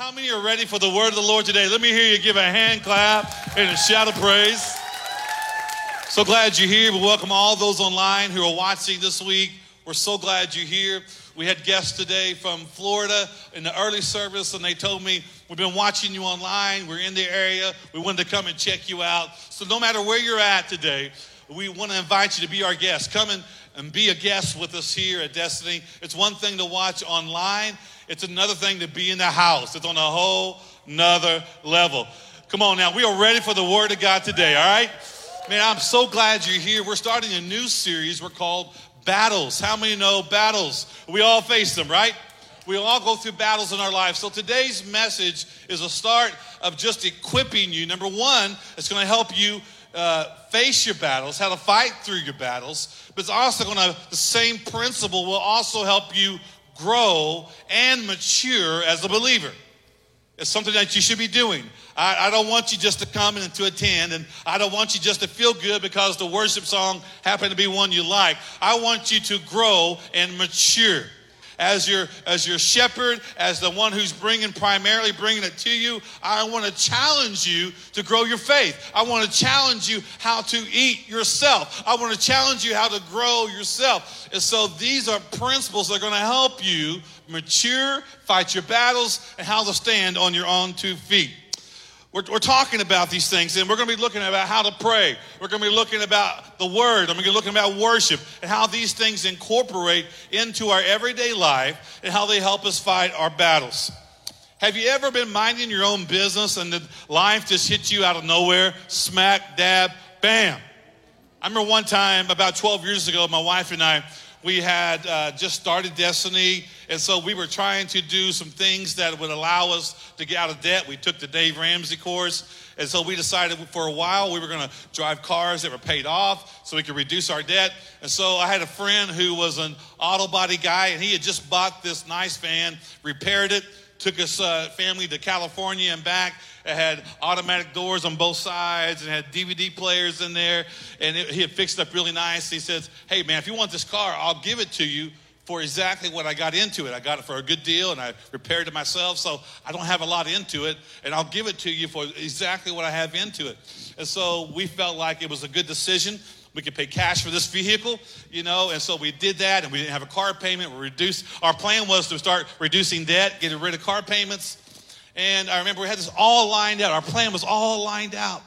how many are ready for the word of the Lord today? Let me hear you give a hand clap and a shout of praise. So glad you're here. We welcome all those online who are watching this week. We're so glad you're here. We had guests today from Florida in the early service, and they told me, We've been watching you online. We're in the area. We wanted to come and check you out. So, no matter where you're at today, we want to invite you to be our guest. Come and, and be a guest with us here at Destiny. It's one thing to watch online, it's another thing to be in the house. It's on a whole nother level. Come on now, we are ready for the Word of God today, all right? Man, I'm so glad you're here. We're starting a new series we're called Battles. How many know battles? We all face them, right? We all go through battles in our lives. So today's message is a start of just equipping you. Number one, it's going to help you uh, face your battles, how to fight through your battles. But it's also going to, the same principle will also help you grow and mature as a believer. It's something that you should be doing. I, I, don't want you just to come and to attend, and I don't want you just to feel good because the worship song happened to be one you like. I want you to grow and mature as your as your shepherd, as the one who's bringing primarily bringing it to you. I want to challenge you to grow your faith. I want to challenge you how to eat yourself. I want to challenge you how to grow yourself. And so these are principles that are going to help you mature, fight your battles, and how to stand on your own two feet. We're, we're, talking about these things, and we're going to be looking about how to pray. We're going to be looking about the Word. I'm going to be looking about worship and how these things incorporate into our everyday life and how they help us fight our battles. Have you ever been minding your own business and the life just hit you out of nowhere? Smack, dab, bam. I remember one time about 12 years ago, my wife and I, we had uh, just started Destiny, and so we were trying to do some things that would allow us to get out of debt. We took the Dave Ramsey course, and so we decided for a while we were going to drive cars that were paid off so we could reduce our debt. And so I had a friend who was an auto body guy, and he had just bought this nice van, repaired it, took his uh, family to California and back. It had automatic doors on both sides and had DVD players in there. And it, he had fixed up really nice. He says, Hey, man, if you want this car, I'll give it to you for exactly what I got into it. I got it for a good deal and I repaired it myself, so I don't have a lot into it, and I'll give it to you for exactly what I have into it. And so we felt like it was a good decision we could pay cash for this vehicle, you know, and so we did that and we didn't have a car payment. We reduced, our plan was to start reducing debt, getting rid of car payments. And I remember we had this all lined out. Our plan was all lined out.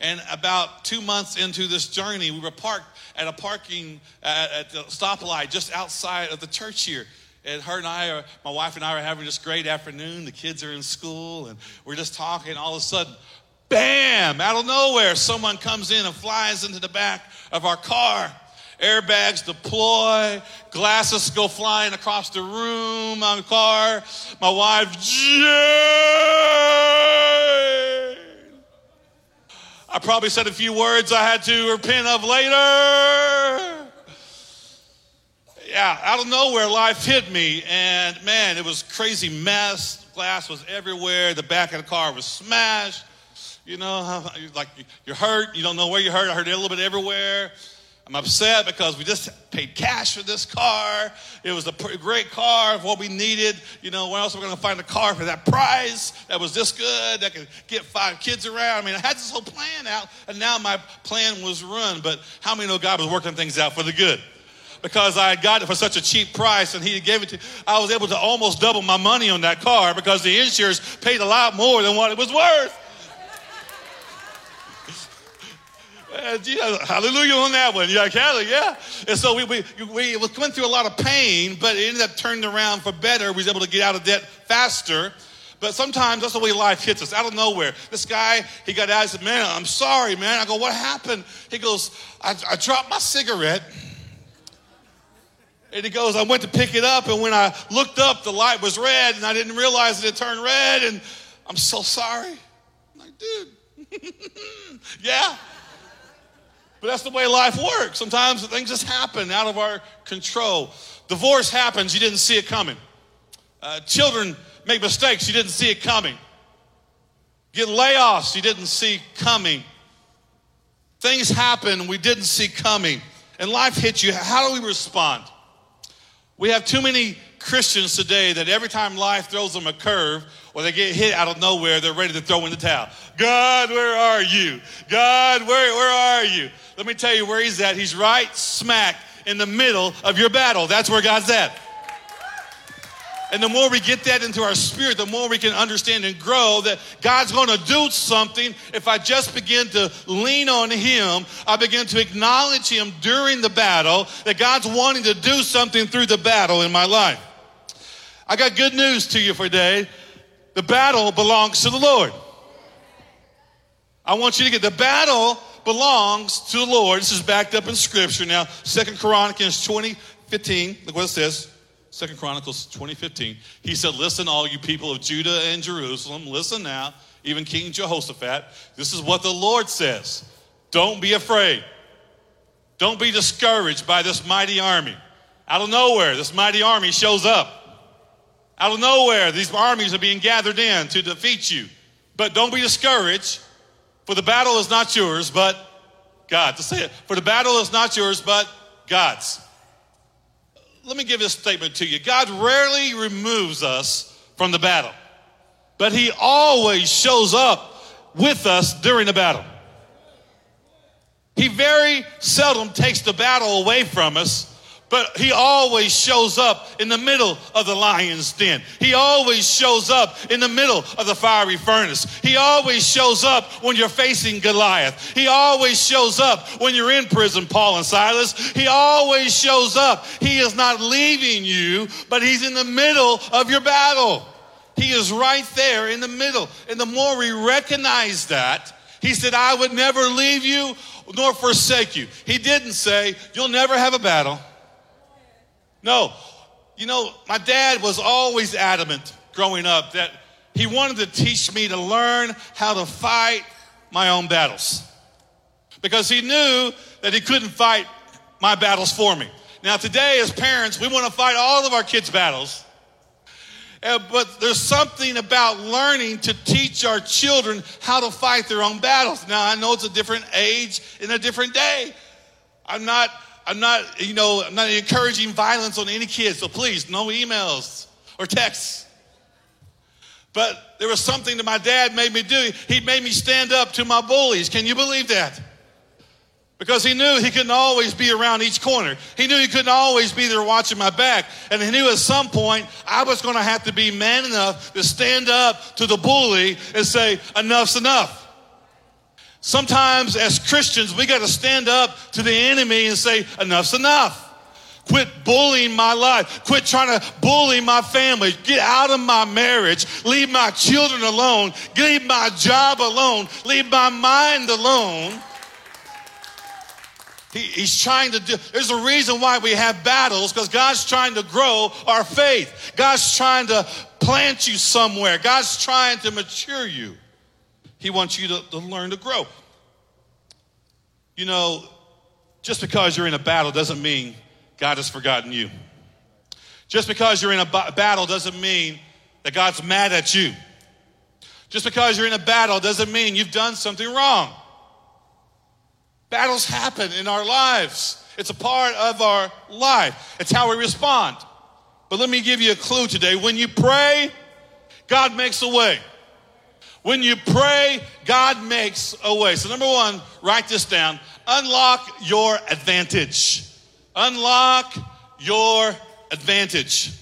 And about two months into this journey, we were parked at a parking at, at the stoplight just outside of the church here. And her and I are, my wife and I are having this great afternoon. The kids are in school and we're just talking. All of a sudden, bam, out of nowhere, someone comes in and flies into the back of our car. Airbags deploy, glasses go flying across the room on the car. My wife, Jane. I probably said a few words I had to repent of later. Yeah, out of nowhere, life hit me, and man, it was crazy mess. Glass was everywhere. The back of the car was smashed. You know, like you're hurt, you don't know where you're hurt. I heard it a little bit everywhere. I'm upset because we just paid cash for this car. It was a great car of what we needed. You know, where else are we going to find a car for that price that was this good that could get five kids around? I mean, I had this whole plan out, and now my plan was run. But how many know God was working things out for the good? Because I got it for such a cheap price, and He gave it to. I was able to almost double my money on that car because the insurance paid a lot more than what it was worth. Uh, Uh, hallelujah on that one. Yeah, hallelujah. Yeah. And so we, we, we went through a lot of pain, but it ended up turning around for better. We was able to get out of debt faster. But sometimes that's the way life hits us out of nowhere. This guy, he got out and said, Man, I'm sorry, man. I go, What happened? He goes, I, I dropped my cigarette. And he goes, I went to pick it up, and when I looked up, the light was red, and I didn't realize it had turned red, and I'm so sorry. I'm like, dude, yeah. But that's the way life works. Sometimes things just happen out of our control. Divorce happens, you didn't see it coming. Uh, children make mistakes, you didn't see it coming. Get layoffs, you didn't see coming. Things happen we didn't see coming. And life hits you. How do we respond? We have too many Christians today that every time life throws them a curve or they get hit out of nowhere, they're ready to throw in the towel. God, where are you? God, where, where are you? Let me tell you where He's at. He's right smack in the middle of your battle. That's where God's at. And the more we get that into our spirit, the more we can understand and grow that God's going to do something. If I just begin to lean on Him, I begin to acknowledge Him during the battle, that God's wanting to do something through the battle in my life. I got good news to you for today. The battle belongs to the Lord. I want you to get the battle belongs to the Lord. This is backed up in scripture. Now, Second Chronicles 20, 15, look what it says. Second Chronicles 2015. He said, Listen, all you people of Judah and Jerusalem, listen now, even King Jehoshaphat. This is what the Lord says. Don't be afraid. Don't be discouraged by this mighty army. Out of nowhere, this mighty army shows up. Out of nowhere, these armies are being gathered in to defeat you. But don't be discouraged, for the battle is not yours, but God. To say it, for the battle is not yours, but God's let me give this statement to you God rarely removes us from the battle, but He always shows up with us during the battle. He very seldom takes the battle away from us but he always shows up in the middle of the lion's den. He always shows up in the middle of the fiery furnace. He always shows up when you're facing Goliath. He always shows up when you're in prison, Paul and Silas. He always shows up. He is not leaving you, but he's in the middle of your battle. He is right there in the middle. And the more we recognize that, he said, I would never leave you nor forsake you. He didn't say, You'll never have a battle. No. You know, my dad was always adamant growing up that he wanted to teach me to learn how to fight my own battles. Because he knew that he couldn't fight my battles for me. Now, today, as parents, we want to fight all of our kids' battles. Uh, but there's something about learning to teach our children how to fight their own battles. Now, I know it's a different age in a different day. I'm not I'm not, you know, I'm not encouraging violence on any kids, so please, no emails or texts. But there was something that my dad made me do. He made me stand up to my bullies. Can you believe that? Because he knew he couldn't always be around each corner. He knew he couldn't always be there watching my back. And he knew at some point I was going to have to be man enough to stand up to the bully and say, enough's enough. Sometimes, as Christians, we got to stand up to the enemy and say, enough's enough. Quit bullying my life. Quit trying to bully my family. Get out of my marriage. Leave my children alone. Leave my job alone. Leave my mind alone. He, he's trying to do, there's a reason why we have battles because God's trying to grow our faith. God's trying to plant you somewhere. God's trying to mature you. He wants you to, to learn to grow. You know, just because you're in a battle doesn't mean God has forgotten you. Just because you're in a b- battle doesn't mean that God's mad at you. Just because you're in a battle doesn't mean you've done something wrong. Battles happen in our lives. It's a part of our life. It's how we respond. But let me give you a clue today. When you pray, God makes a way. When you pray, God makes a way. So, number one, write this down unlock your advantage. Unlock your advantage.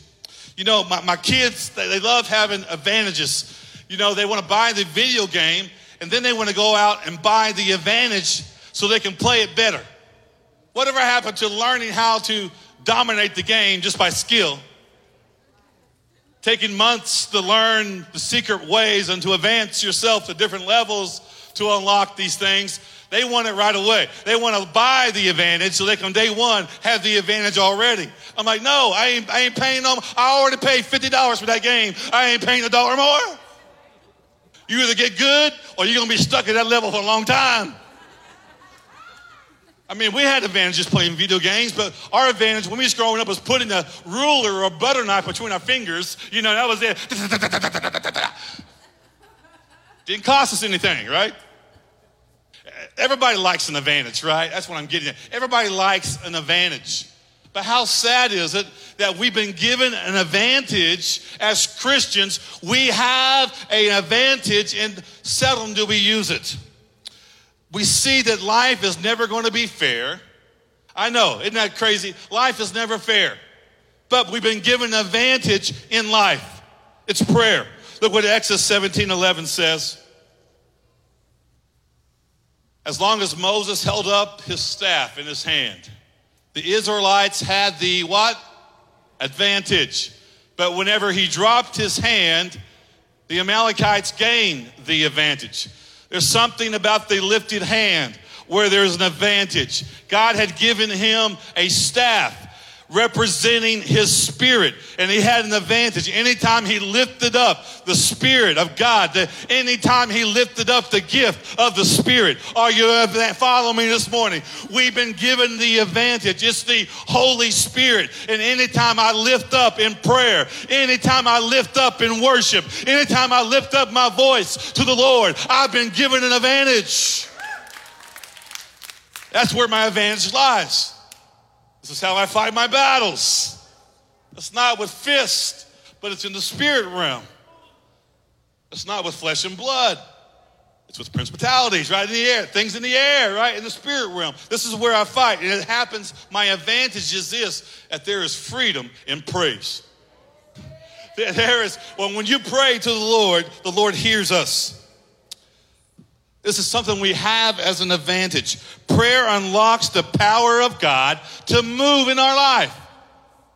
You know, my, my kids, they, they love having advantages. You know, they want to buy the video game and then they want to go out and buy the advantage so they can play it better. Whatever happened to learning how to dominate the game just by skill? Taking months to learn the secret ways and to advance yourself to different levels to unlock these things. They want it right away. They want to buy the advantage so they can day one have the advantage already. I'm like, no, I ain't, I ain't paying them. I already paid $50 for that game. I ain't paying a dollar more. You either get good or you're going to be stuck at that level for a long time. I mean, we had advantages playing video games, but our advantage when we was growing up was putting a ruler or a butter knife between our fingers. You know, that was it. Didn't cost us anything, right? Everybody likes an advantage, right? That's what I'm getting at. Everybody likes an advantage. But how sad is it that we've been given an advantage as Christians? We have an advantage, and seldom do we use it. We see that life is never going to be fair. I know, isn't that crazy? Life is never fair. But we've been given an advantage in life. It's prayer. Look what Exodus 17 11 says. As long as Moses held up his staff in his hand, the Israelites had the what? Advantage. But whenever he dropped his hand, the Amalekites gained the advantage. There's something about the lifted hand where there's an advantage. God had given him a staff representing his spirit. And he had an advantage. Anytime he lifted up the spirit of God, the, anytime he lifted up the gift of the spirit, are you following me this morning? We've been given the advantage. It's the Holy Spirit. And anytime I lift up in prayer, anytime I lift up in worship, anytime I lift up my voice to the Lord, I've been given an advantage. That's where my advantage lies. This is how I fight my battles. It's not with fists, but it's in the spirit realm. It's not with flesh and blood. It's with principalities, right in the air, things in the air, right in the spirit realm. This is where I fight. And it happens, my advantage is this that there is freedom in praise. There is, well, when you pray to the Lord, the Lord hears us. This is something we have as an advantage. Prayer unlocks the power of God to move in our life.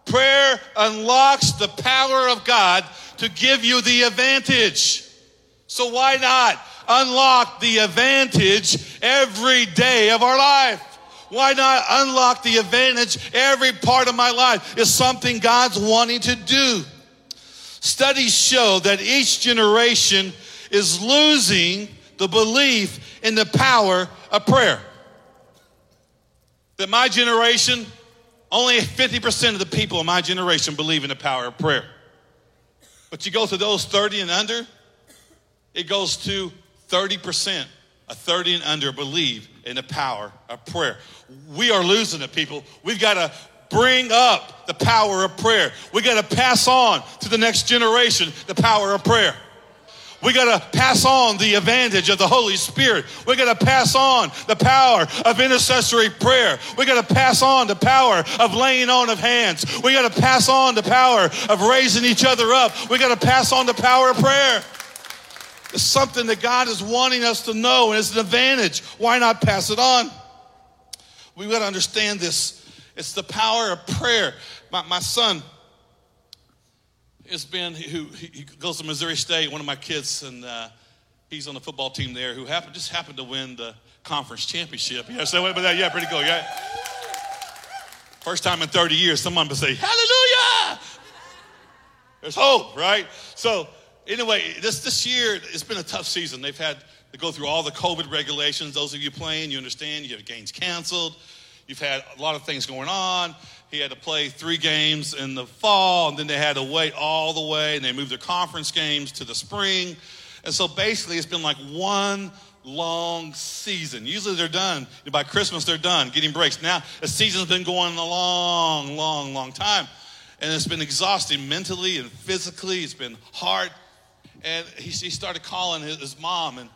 Prayer unlocks the power of God to give you the advantage. So why not unlock the advantage every day of our life? Why not unlock the advantage every part of my life? Is something God's wanting to do. Studies show that each generation is losing the belief in the power of prayer. That my generation, only 50% of the people in my generation believe in the power of prayer. But you go to those 30 and under, it goes to 30%. A 30 and under believe in the power of prayer. We are losing it, people. We've got to bring up the power of prayer. We've got to pass on to the next generation the power of prayer. We got to pass on the advantage of the Holy Spirit. We got to pass on the power of intercessory prayer. We got to pass on the power of laying on of hands. We got to pass on the power of raising each other up. We got to pass on the power of prayer. It's something that God is wanting us to know, and it's an advantage. Why not pass it on? We got to understand this. It's the power of prayer. My, my son, has been who he goes to Missouri State. One of my kids, and uh, he's on the football team there, who happened just happened to win the conference championship. Yeah, so but that, yeah, pretty cool. Yeah, first time in 30 years, someone would say, "Hallelujah!" There's hope, right? So anyway, this this year it's been a tough season. They've had to go through all the COVID regulations. Those of you playing, you understand. You have games canceled. You've had a lot of things going on. He had to play three games in the fall, and then they had to wait all the way, and they moved their conference games to the spring. And so basically, it's been like one long season. Usually they're done. By Christmas, they're done getting breaks. Now, the season's been going a long, long, long time. And it's been exhausting mentally and physically. It's been hard. And he, he started calling his, his mom and,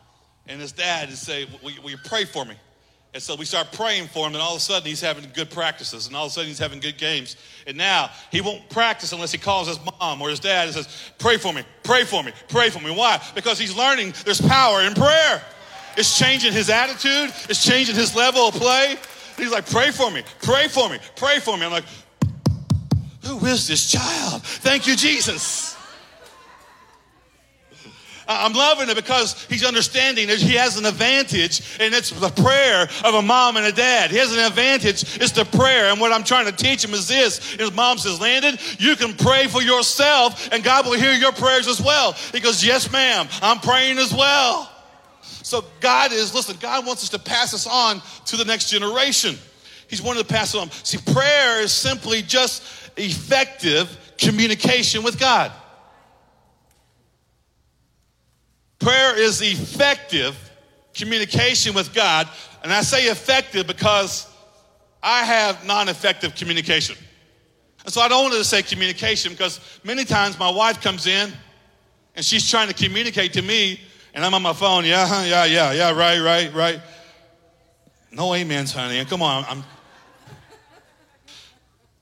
and his dad and say, will, will you pray for me? And so we start praying for him, and all of a sudden he's having good practices, and all of a sudden he's having good games. And now he won't practice unless he calls his mom or his dad and says, Pray for me, pray for me, pray for me. Why? Because he's learning there's power in prayer. It's changing his attitude, it's changing his level of play. He's like, Pray for me, pray for me, pray for me. I'm like, Who is this child? Thank you, Jesus. I'm loving it because he's understanding that he has an advantage, and it's the prayer of a mom and a dad. He has an advantage, it's the prayer. And what I'm trying to teach him is this his mom says, Landon, you can pray for yourself, and God will hear your prayers as well. He goes, Yes, ma'am, I'm praying as well. So God is, listen, God wants us to pass this on to the next generation. He's wanting to pass it on. See, prayer is simply just effective communication with God. Prayer is effective communication with God. And I say effective because I have non effective communication. And so I don't want to say communication because many times my wife comes in and she's trying to communicate to me and I'm on my phone. Yeah, yeah, yeah, yeah, right, right, right. No amens, honey. Come on. I'm,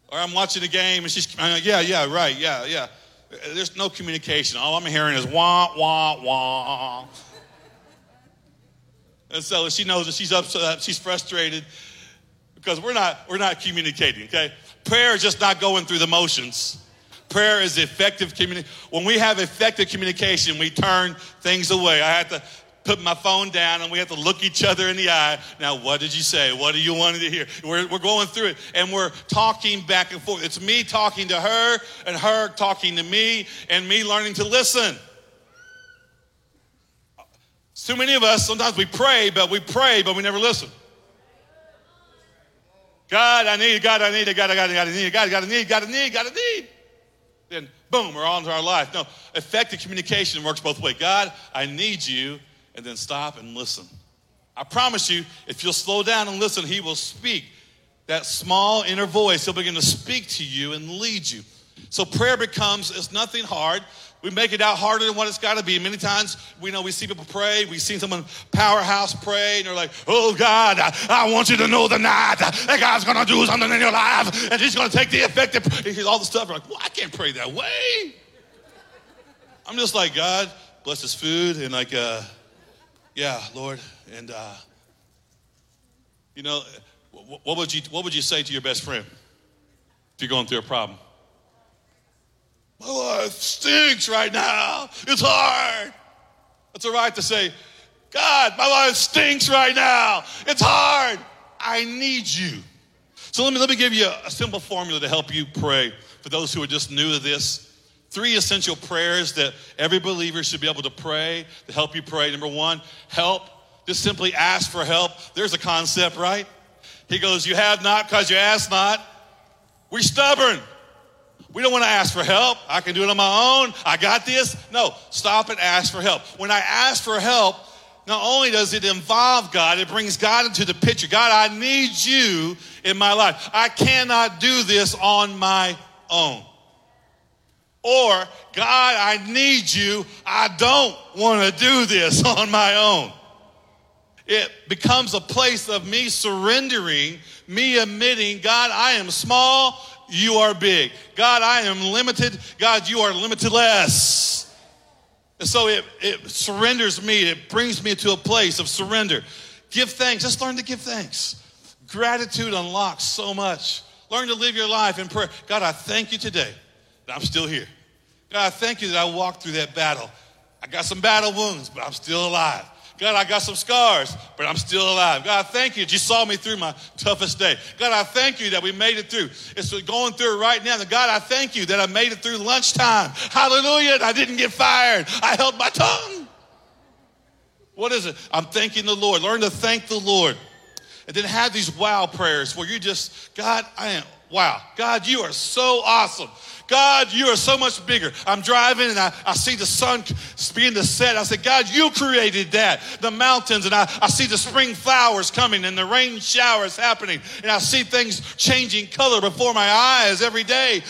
or I'm watching a game and she's, I'm like, yeah, yeah, right, yeah, yeah. There's no communication. All I'm hearing is wah, wah, wah. And so she knows that she's upset, she's frustrated because we're not, we're not communicating, okay? Prayer is just not going through the motions. Prayer is effective communication. When we have effective communication, we turn things away. I had to put my phone down and we have to look each other in the eye. Now, what did you say? What do you want to hear? We're, we're going through it and we're talking back and forth. It's me talking to her and her talking to me and me learning to listen. Too many of us, sometimes we pray, but we pray, but we never listen. God, I need, God, I need, God, I got, I got, I need, God, I got, I need, God, I need, God, I need. Then boom, we're on to our life. No, effective communication works both ways. God, I need you, and then stop and listen. I promise you, if you'll slow down and listen, He will speak. That small inner voice, He'll begin to speak to you and lead you. So prayer becomes, it's nothing hard. We make it out harder than what it's got to be. Many times we know we see people pray. We see someone powerhouse pray, and they're like, "Oh God, I, I want you to know tonight that God's going to do something in your life, and He's going to take the effective." All the stuff. We're like, "Well, I can't pray that way." I'm just like, God, bless His food, and like, uh, yeah, Lord, and uh, you know, what would you what would you say to your best friend if you're going through a problem? My life stinks right now. It's hard. It's all right to say, God, my life stinks right now. It's hard. I need you. So let me, let me give you a, a simple formula to help you pray for those who are just new to this. Three essential prayers that every believer should be able to pray to help you pray. Number one, help. Just simply ask for help. There's a concept, right? He goes, You have not because you ask not. We're stubborn. We don't want to ask for help. I can do it on my own. I got this. No, stop and ask for help. When I ask for help, not only does it involve God, it brings God into the picture. God, I need you in my life. I cannot do this on my own. Or, God, I need you. I don't want to do this on my own. It becomes a place of me surrendering, me admitting, God, I am small, you are big. God, I am limited. God, you are limitless. And so it, it surrenders me, it brings me to a place of surrender. Give thanks. Just learn to give thanks. Gratitude unlocks so much. Learn to live your life in prayer. God, I thank you today I'm still here. God, I thank you that I walked through that battle. I got some battle wounds, but I'm still alive. God, I got some scars, but I'm still alive. God, I thank you that you saw me through my toughest day. God, I thank you that we made it through. It's going through right now. God, I thank you that I made it through lunchtime. Hallelujah. I didn't get fired. I held my tongue. What is it? I'm thanking the Lord. Learn to thank the Lord. And then have these wow prayers where you just, God, I am, wow. God, you are so awesome. God, you are so much bigger. I'm driving and I, I see the sun beginning to set. I said, God, you created that. The mountains, and I, I see the spring flowers coming and the rain showers happening. And I see things changing color before my eyes every day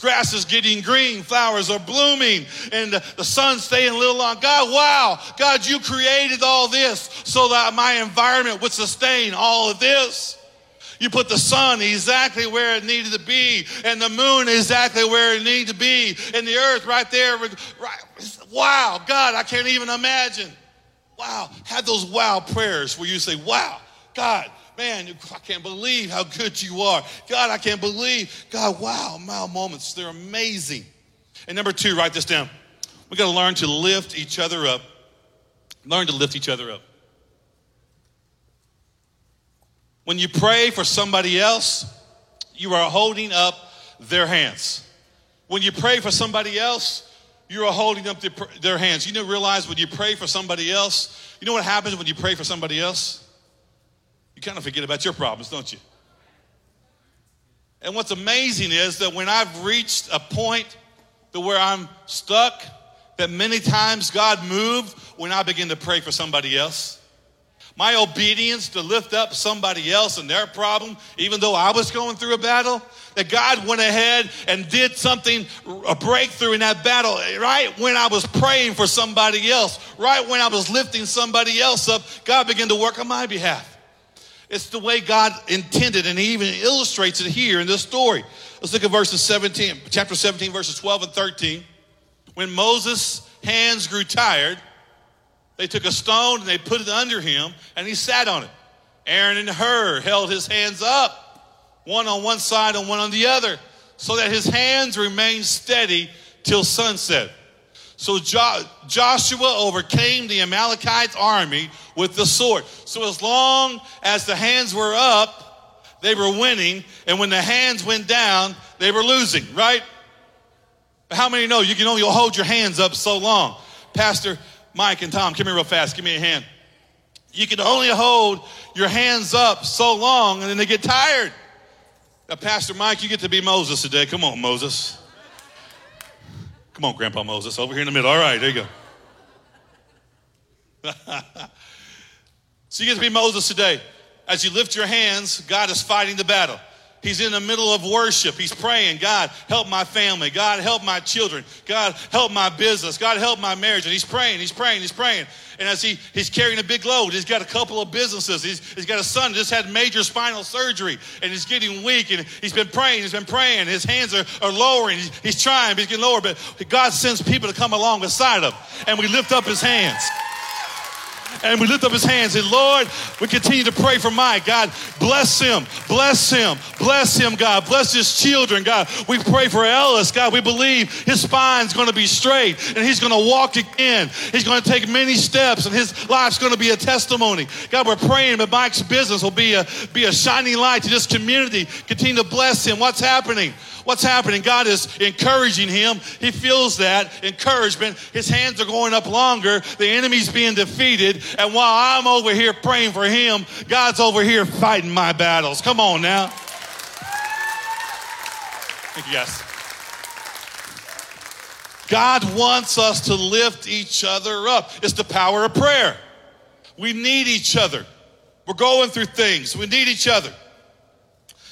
grass is getting green, flowers are blooming, and the, the sun's staying a little long. God, wow, God, you created all this so that my environment would sustain all of this. You put the sun exactly where it needed to be, and the moon exactly where it needed to be, and the earth right there. Right. Wow, God, I can't even imagine. Wow, have those wow prayers where you say, Wow, God, man, I can't believe how good you are. God, I can't believe. God, wow, wow moments. They're amazing. And number two, write this down. We got to learn to lift each other up. Learn to lift each other up. When you pray for somebody else, you are holding up their hands. When you pray for somebody else, you are holding up their hands. You know, realize when you pray for somebody else, you know what happens when you pray for somebody else? You kind of forget about your problems, don't you? And what's amazing is that when I've reached a point to where I'm stuck, that many times God moved when I begin to pray for somebody else. My obedience to lift up somebody else and their problem, even though I was going through a battle, that God went ahead and did something, a breakthrough in that battle, eh, right when I was praying for somebody else, right when I was lifting somebody else up, God began to work on my behalf. It's the way God intended, and He even illustrates it here in this story. Let's look at verses 17, chapter 17, verses 12 and 13. When Moses' hands grew tired, they took a stone and they put it under him, and he sat on it. Aaron and Hur held his hands up, one on one side and one on the other, so that his hands remained steady till sunset. So jo- Joshua overcame the Amalekites' army with the sword. So as long as the hands were up, they were winning, and when the hands went down, they were losing, right? How many know you can only hold your hands up so long? Pastor Mike and Tom, come here real fast. Give me a hand. You can only hold your hands up so long, and then they get tired. Now, Pastor Mike, you get to be Moses today. Come on, Moses. Come on, Grandpa Moses, over here in the middle. All right, there you go. so you get to be Moses today. As you lift your hands, God is fighting the battle. He's in the middle of worship. He's praying, God, help my family. God, help my children. God, help my business. God, help my marriage. And he's praying, he's praying, he's praying. And as he, he's carrying a big load, he's got a couple of businesses. He's, he's got a son just had major spinal surgery and he's getting weak. And he's been praying, he's been praying. His hands are, are lowering. He's, he's trying, he's getting lower. But God sends people to come along beside him. And we lift up his hands and we lift up his hands and Lord, we continue to pray for Mike. God, bless him, bless him, bless him, God, bless his children, God. We pray for Ellis, God. We believe his spine's going to be straight and he's going to walk again. He's going to take many steps and his life's going to be a testimony. God, we're praying that Mike's business will be a be a shining light to this community. Continue to bless him. What's happening? What's happening? God is encouraging him. He feels that encouragement. His hands are going up longer. The enemy's being defeated. And while I'm over here praying for him, God's over here fighting my battles. Come on now. Thank you, guys. God wants us to lift each other up. It's the power of prayer. We need each other. We're going through things. We need each other.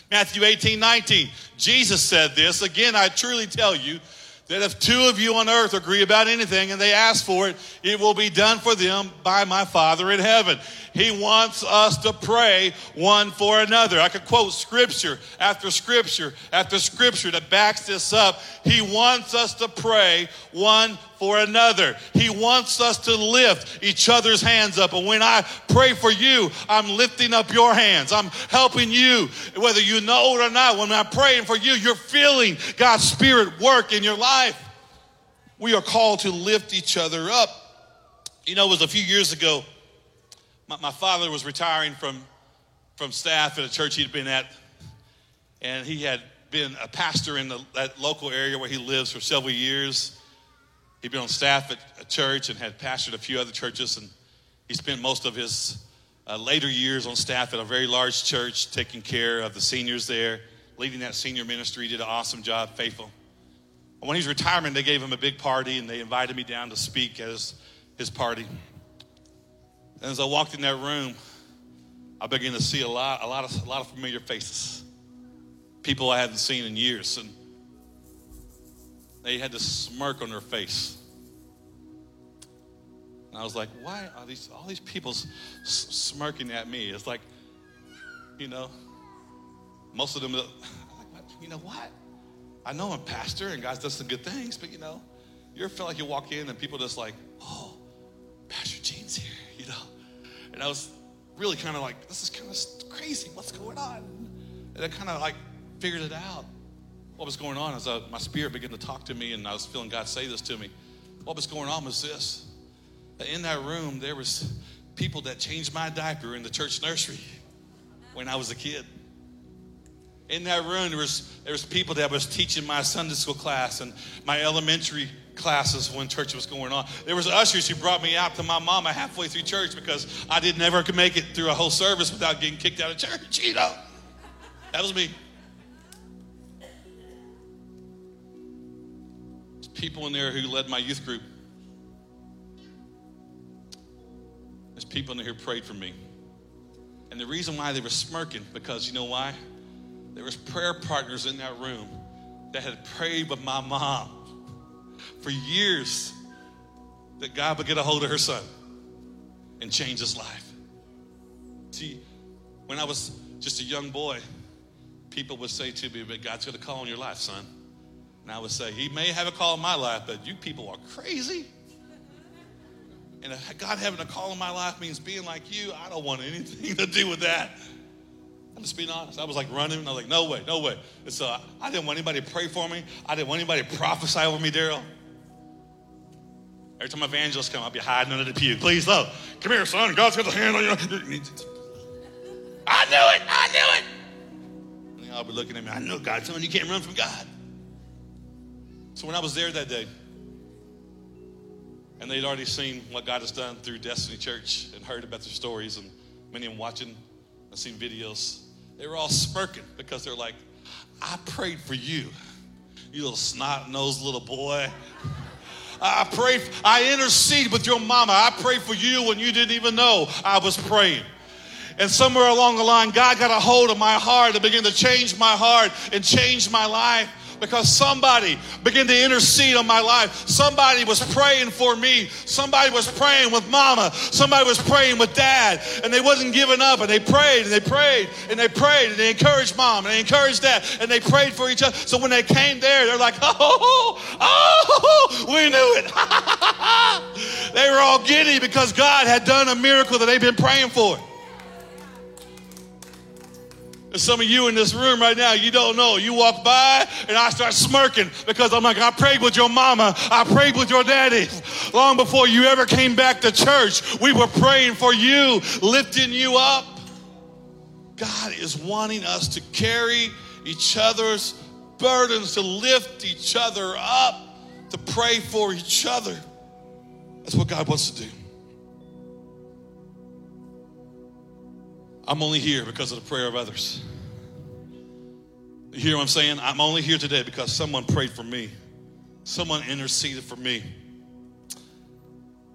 Matthew 18, 19. Jesus said this. Again, I truly tell you that if two of you on earth agree about anything and they ask for it, it will be done for them by my Father in heaven. He wants us to pray one for another. I could quote scripture after scripture after scripture that backs this up. He wants us to pray one for another. He wants us to lift each other's hands up. And when I pray for you, I'm lifting up your hands. I'm helping you, whether you know it or not. When I'm praying for you, you're feeling God's Spirit work in your life. We are called to lift each other up. You know, it was a few years ago my, my father was retiring from, from staff at a church he'd been at, and he had been a pastor in the, that local area where he lives for several years. He'd been on staff at a church and had pastored a few other churches, and he spent most of his uh, later years on staff at a very large church, taking care of the seniors there, leading that senior ministry. He did an awesome job, faithful. When he was retiring, they gave him a big party, and they invited me down to speak at his, party. And as I walked in that room, I began to see a lot, a lot of, a lot of familiar faces. People I hadn't seen in years, and they had this smirk on their face. And I was like, why are these all these people s- smirking at me? It's like, you know, most of them, uh, like, you know what? I know I'm a pastor and God does some good things, but you know, you ever feel like you walk in and people just like, oh, Pastor Gene's here. You know? And I was really kind of like, this is kind of crazy. What's going on? And I kind of like figured it out. What was going on as I, my spirit began to talk to me and I was feeling God say this to me. What was going on was this. In that room, there was people that changed my diaper in the church nursery when I was a kid. In that room, there was, there was people that was teaching my Sunday school class and my elementary classes when church was going on. There was ushers who brought me out to my mama halfway through church because I didn't ever make it through a whole service without getting kicked out of church, you know. That was me. People in there who led my youth group. There's people in here prayed for me. And the reason why they were smirking, because you know why? There was prayer partners in that room that had prayed with my mom for years that God would get a hold of her son and change his life. See, when I was just a young boy, people would say to me, but God's going to call on your life, son. And I would say, He may have a call in my life, but you people are crazy. And God having a call in my life means being like you. I don't want anything to do with that. I'm just being honest. I was like running, and I was like, no way, no way. And so I, I didn't want anybody to pray for me. I didn't want anybody to prophesy over me, Daryl. Every time evangelists come, I'll be hiding under the pew. Please, love. Come here, son. God's got the hand on you. I knew it. I knew it. And y'all be looking at me. I know God. Telling you can't run from God. So when I was there that day, and they'd already seen what God has done through Destiny Church and heard about their stories, and many of them watching and seen videos, they were all smirking because they're like, I prayed for you, you little snot nosed little boy. I prayed, I interceded with your mama. I prayed for you when you didn't even know I was praying. And somewhere along the line, God got a hold of my heart and began to change my heart and change my life because somebody began to intercede on my life. Somebody was praying for me. Somebody was praying with mama. Somebody was praying with dad. And they wasn't giving up. And they prayed and they prayed and they prayed and they encouraged mom and they encouraged dad and they prayed for each other. So when they came there, they're like, oh, oh, we knew it. they were all giddy because God had done a miracle that they've been praying for. And some of you in this room right now, you don't know. You walk by and I start smirking because I'm like, I prayed with your mama. I prayed with your daddy. Long before you ever came back to church, we were praying for you, lifting you up. God is wanting us to carry each other's burdens, to lift each other up, to pray for each other. That's what God wants to do. I'm only here because of the prayer of others. You hear what I'm saying? I'm only here today because someone prayed for me, someone interceded for me.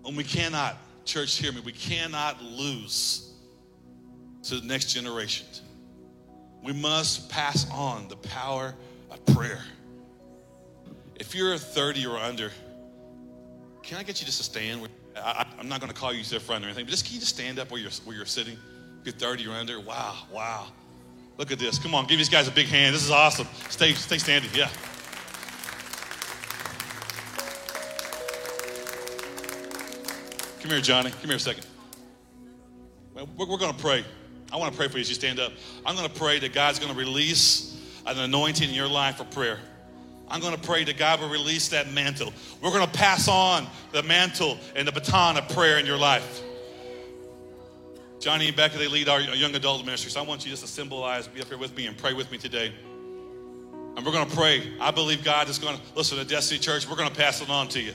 And we cannot, church, hear me, we cannot lose to the next generation. We must pass on the power of prayer. If you're 30 or under, can I get you just to stand? I, am not going to call you to the front or anything, but just can you just stand up where you're, where you're sitting? You're 30 or under. Wow, wow. Look at this. Come on, give these guys a big hand. This is awesome. Stay, stay standing. Yeah. Come here, Johnny. Come here a second. We're, we're going to pray. I want to pray for you as you stand up. I'm going to pray that God's going to release an anointing in your life for prayer. I'm going to pray that God will release that mantle. We're going to pass on the mantle and the baton of prayer in your life. Johnny and Becca, they lead our young adult ministry. So I want you just to symbolize, be up here with me and pray with me today. And we're going to pray. I believe God is going to, listen to Destiny Church, we're going to pass it on to you.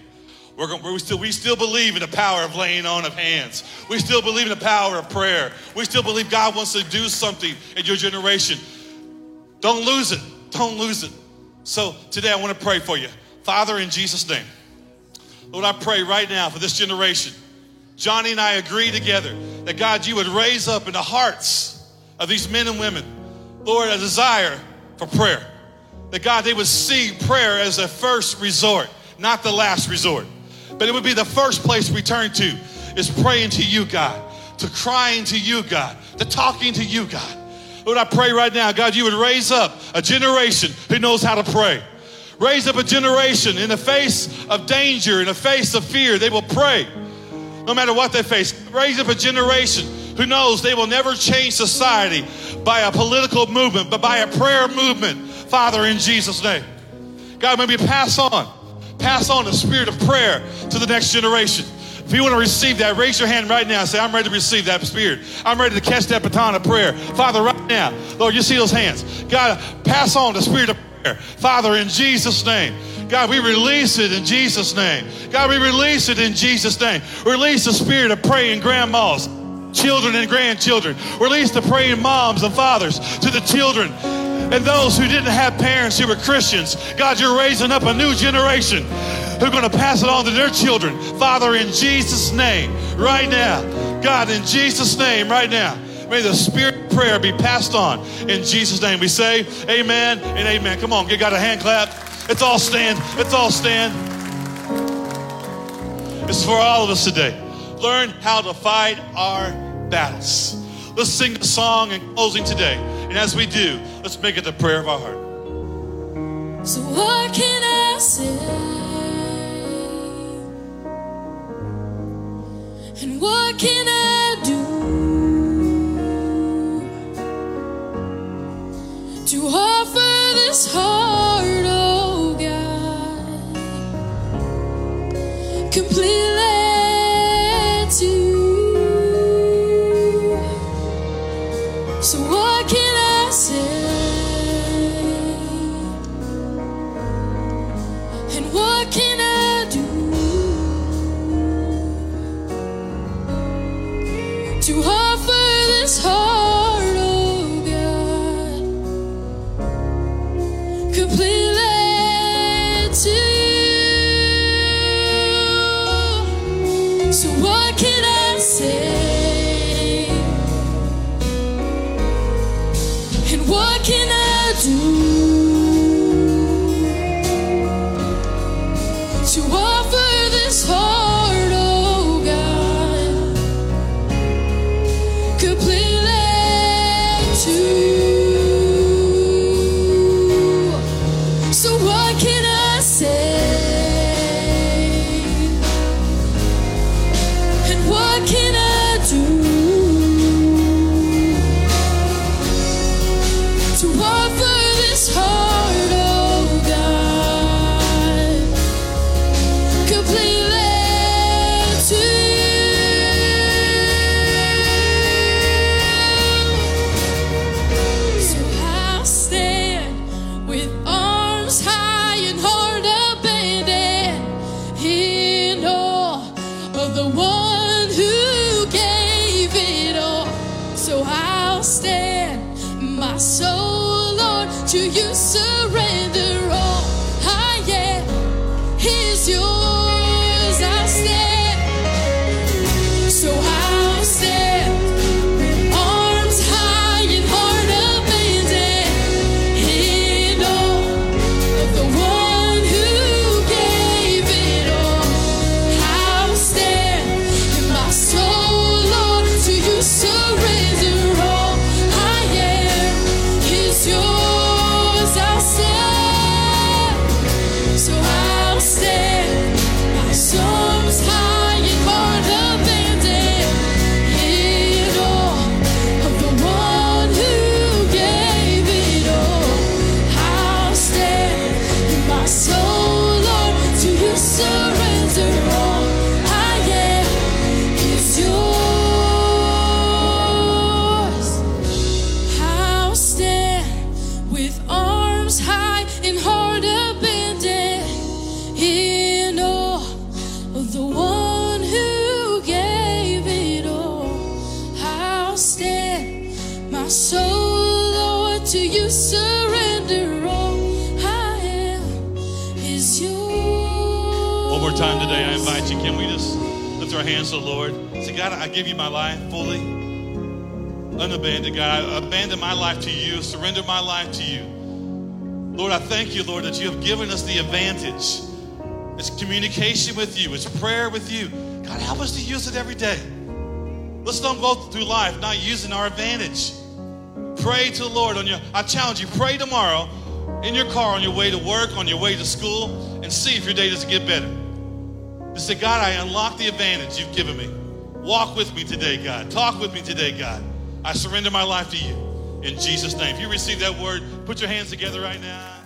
We're going, we, still, we still believe in the power of laying on of hands. We still believe in the power of prayer. We still believe God wants to do something in your generation. Don't lose it. Don't lose it. So today I want to pray for you. Father, in Jesus' name, Lord, I pray right now for this generation. Johnny and I agree together that God, you would raise up in the hearts of these men and women, Lord, a desire for prayer. That God, they would see prayer as a first resort, not the last resort. But it would be the first place we turn to is praying to you, God, to crying to you, God, to talking to you, God. Lord, I pray right now, God, you would raise up a generation who knows how to pray. Raise up a generation in the face of danger, in the face of fear, they will pray no matter what they face. Raise up a generation who knows they will never change society by a political movement, but by a prayer movement, Father, in Jesus' name. God, maybe pass on, pass on the spirit of prayer to the next generation. If you want to receive that, raise your hand right now and say, I'm ready to receive that spirit. I'm ready to catch that baton of prayer. Father, right now, Lord, you see those hands. God, pass on the spirit of prayer. Father, in Jesus' name. God, we release it in Jesus' name. God, we release it in Jesus' name. Release the spirit of praying grandmas, children, and grandchildren. Release the praying moms and fathers to the children and those who didn't have parents who were Christians. God, you're raising up a new generation who are going to pass it on to their children. Father, in Jesus' name, right now, God, in Jesus' name, right now, may the spirit of prayer be passed on in Jesus' name. We say amen and amen. Come on, give God a hand clap. Let's all stand. Let's all stand. It's for all of us today. Learn how to fight our battles. Let's sing the song in closing today. And as we do, let's make it the prayer of our heart. So, what can I say? And what can I do to offer this heart, completely So, what can I say? And what can I do? Time today, I invite you. Can we just lift our hands to the Lord? Say, God, I give you my life fully, unabandoned. God, I abandon my life to you, surrender my life to you. Lord, I thank you, Lord, that you have given us the advantage. It's communication with you, it's prayer with you. God, help us to use it every day. Let's don't go through life not using our advantage. Pray to the Lord on your. I challenge you. Pray tomorrow in your car on your way to work, on your way to school, and see if your day doesn't get better. Just say, God, I unlock the advantage you've given me. Walk with me today, God. Talk with me today, God. I surrender my life to you. In Jesus' name. If you receive that word, put your hands together right now.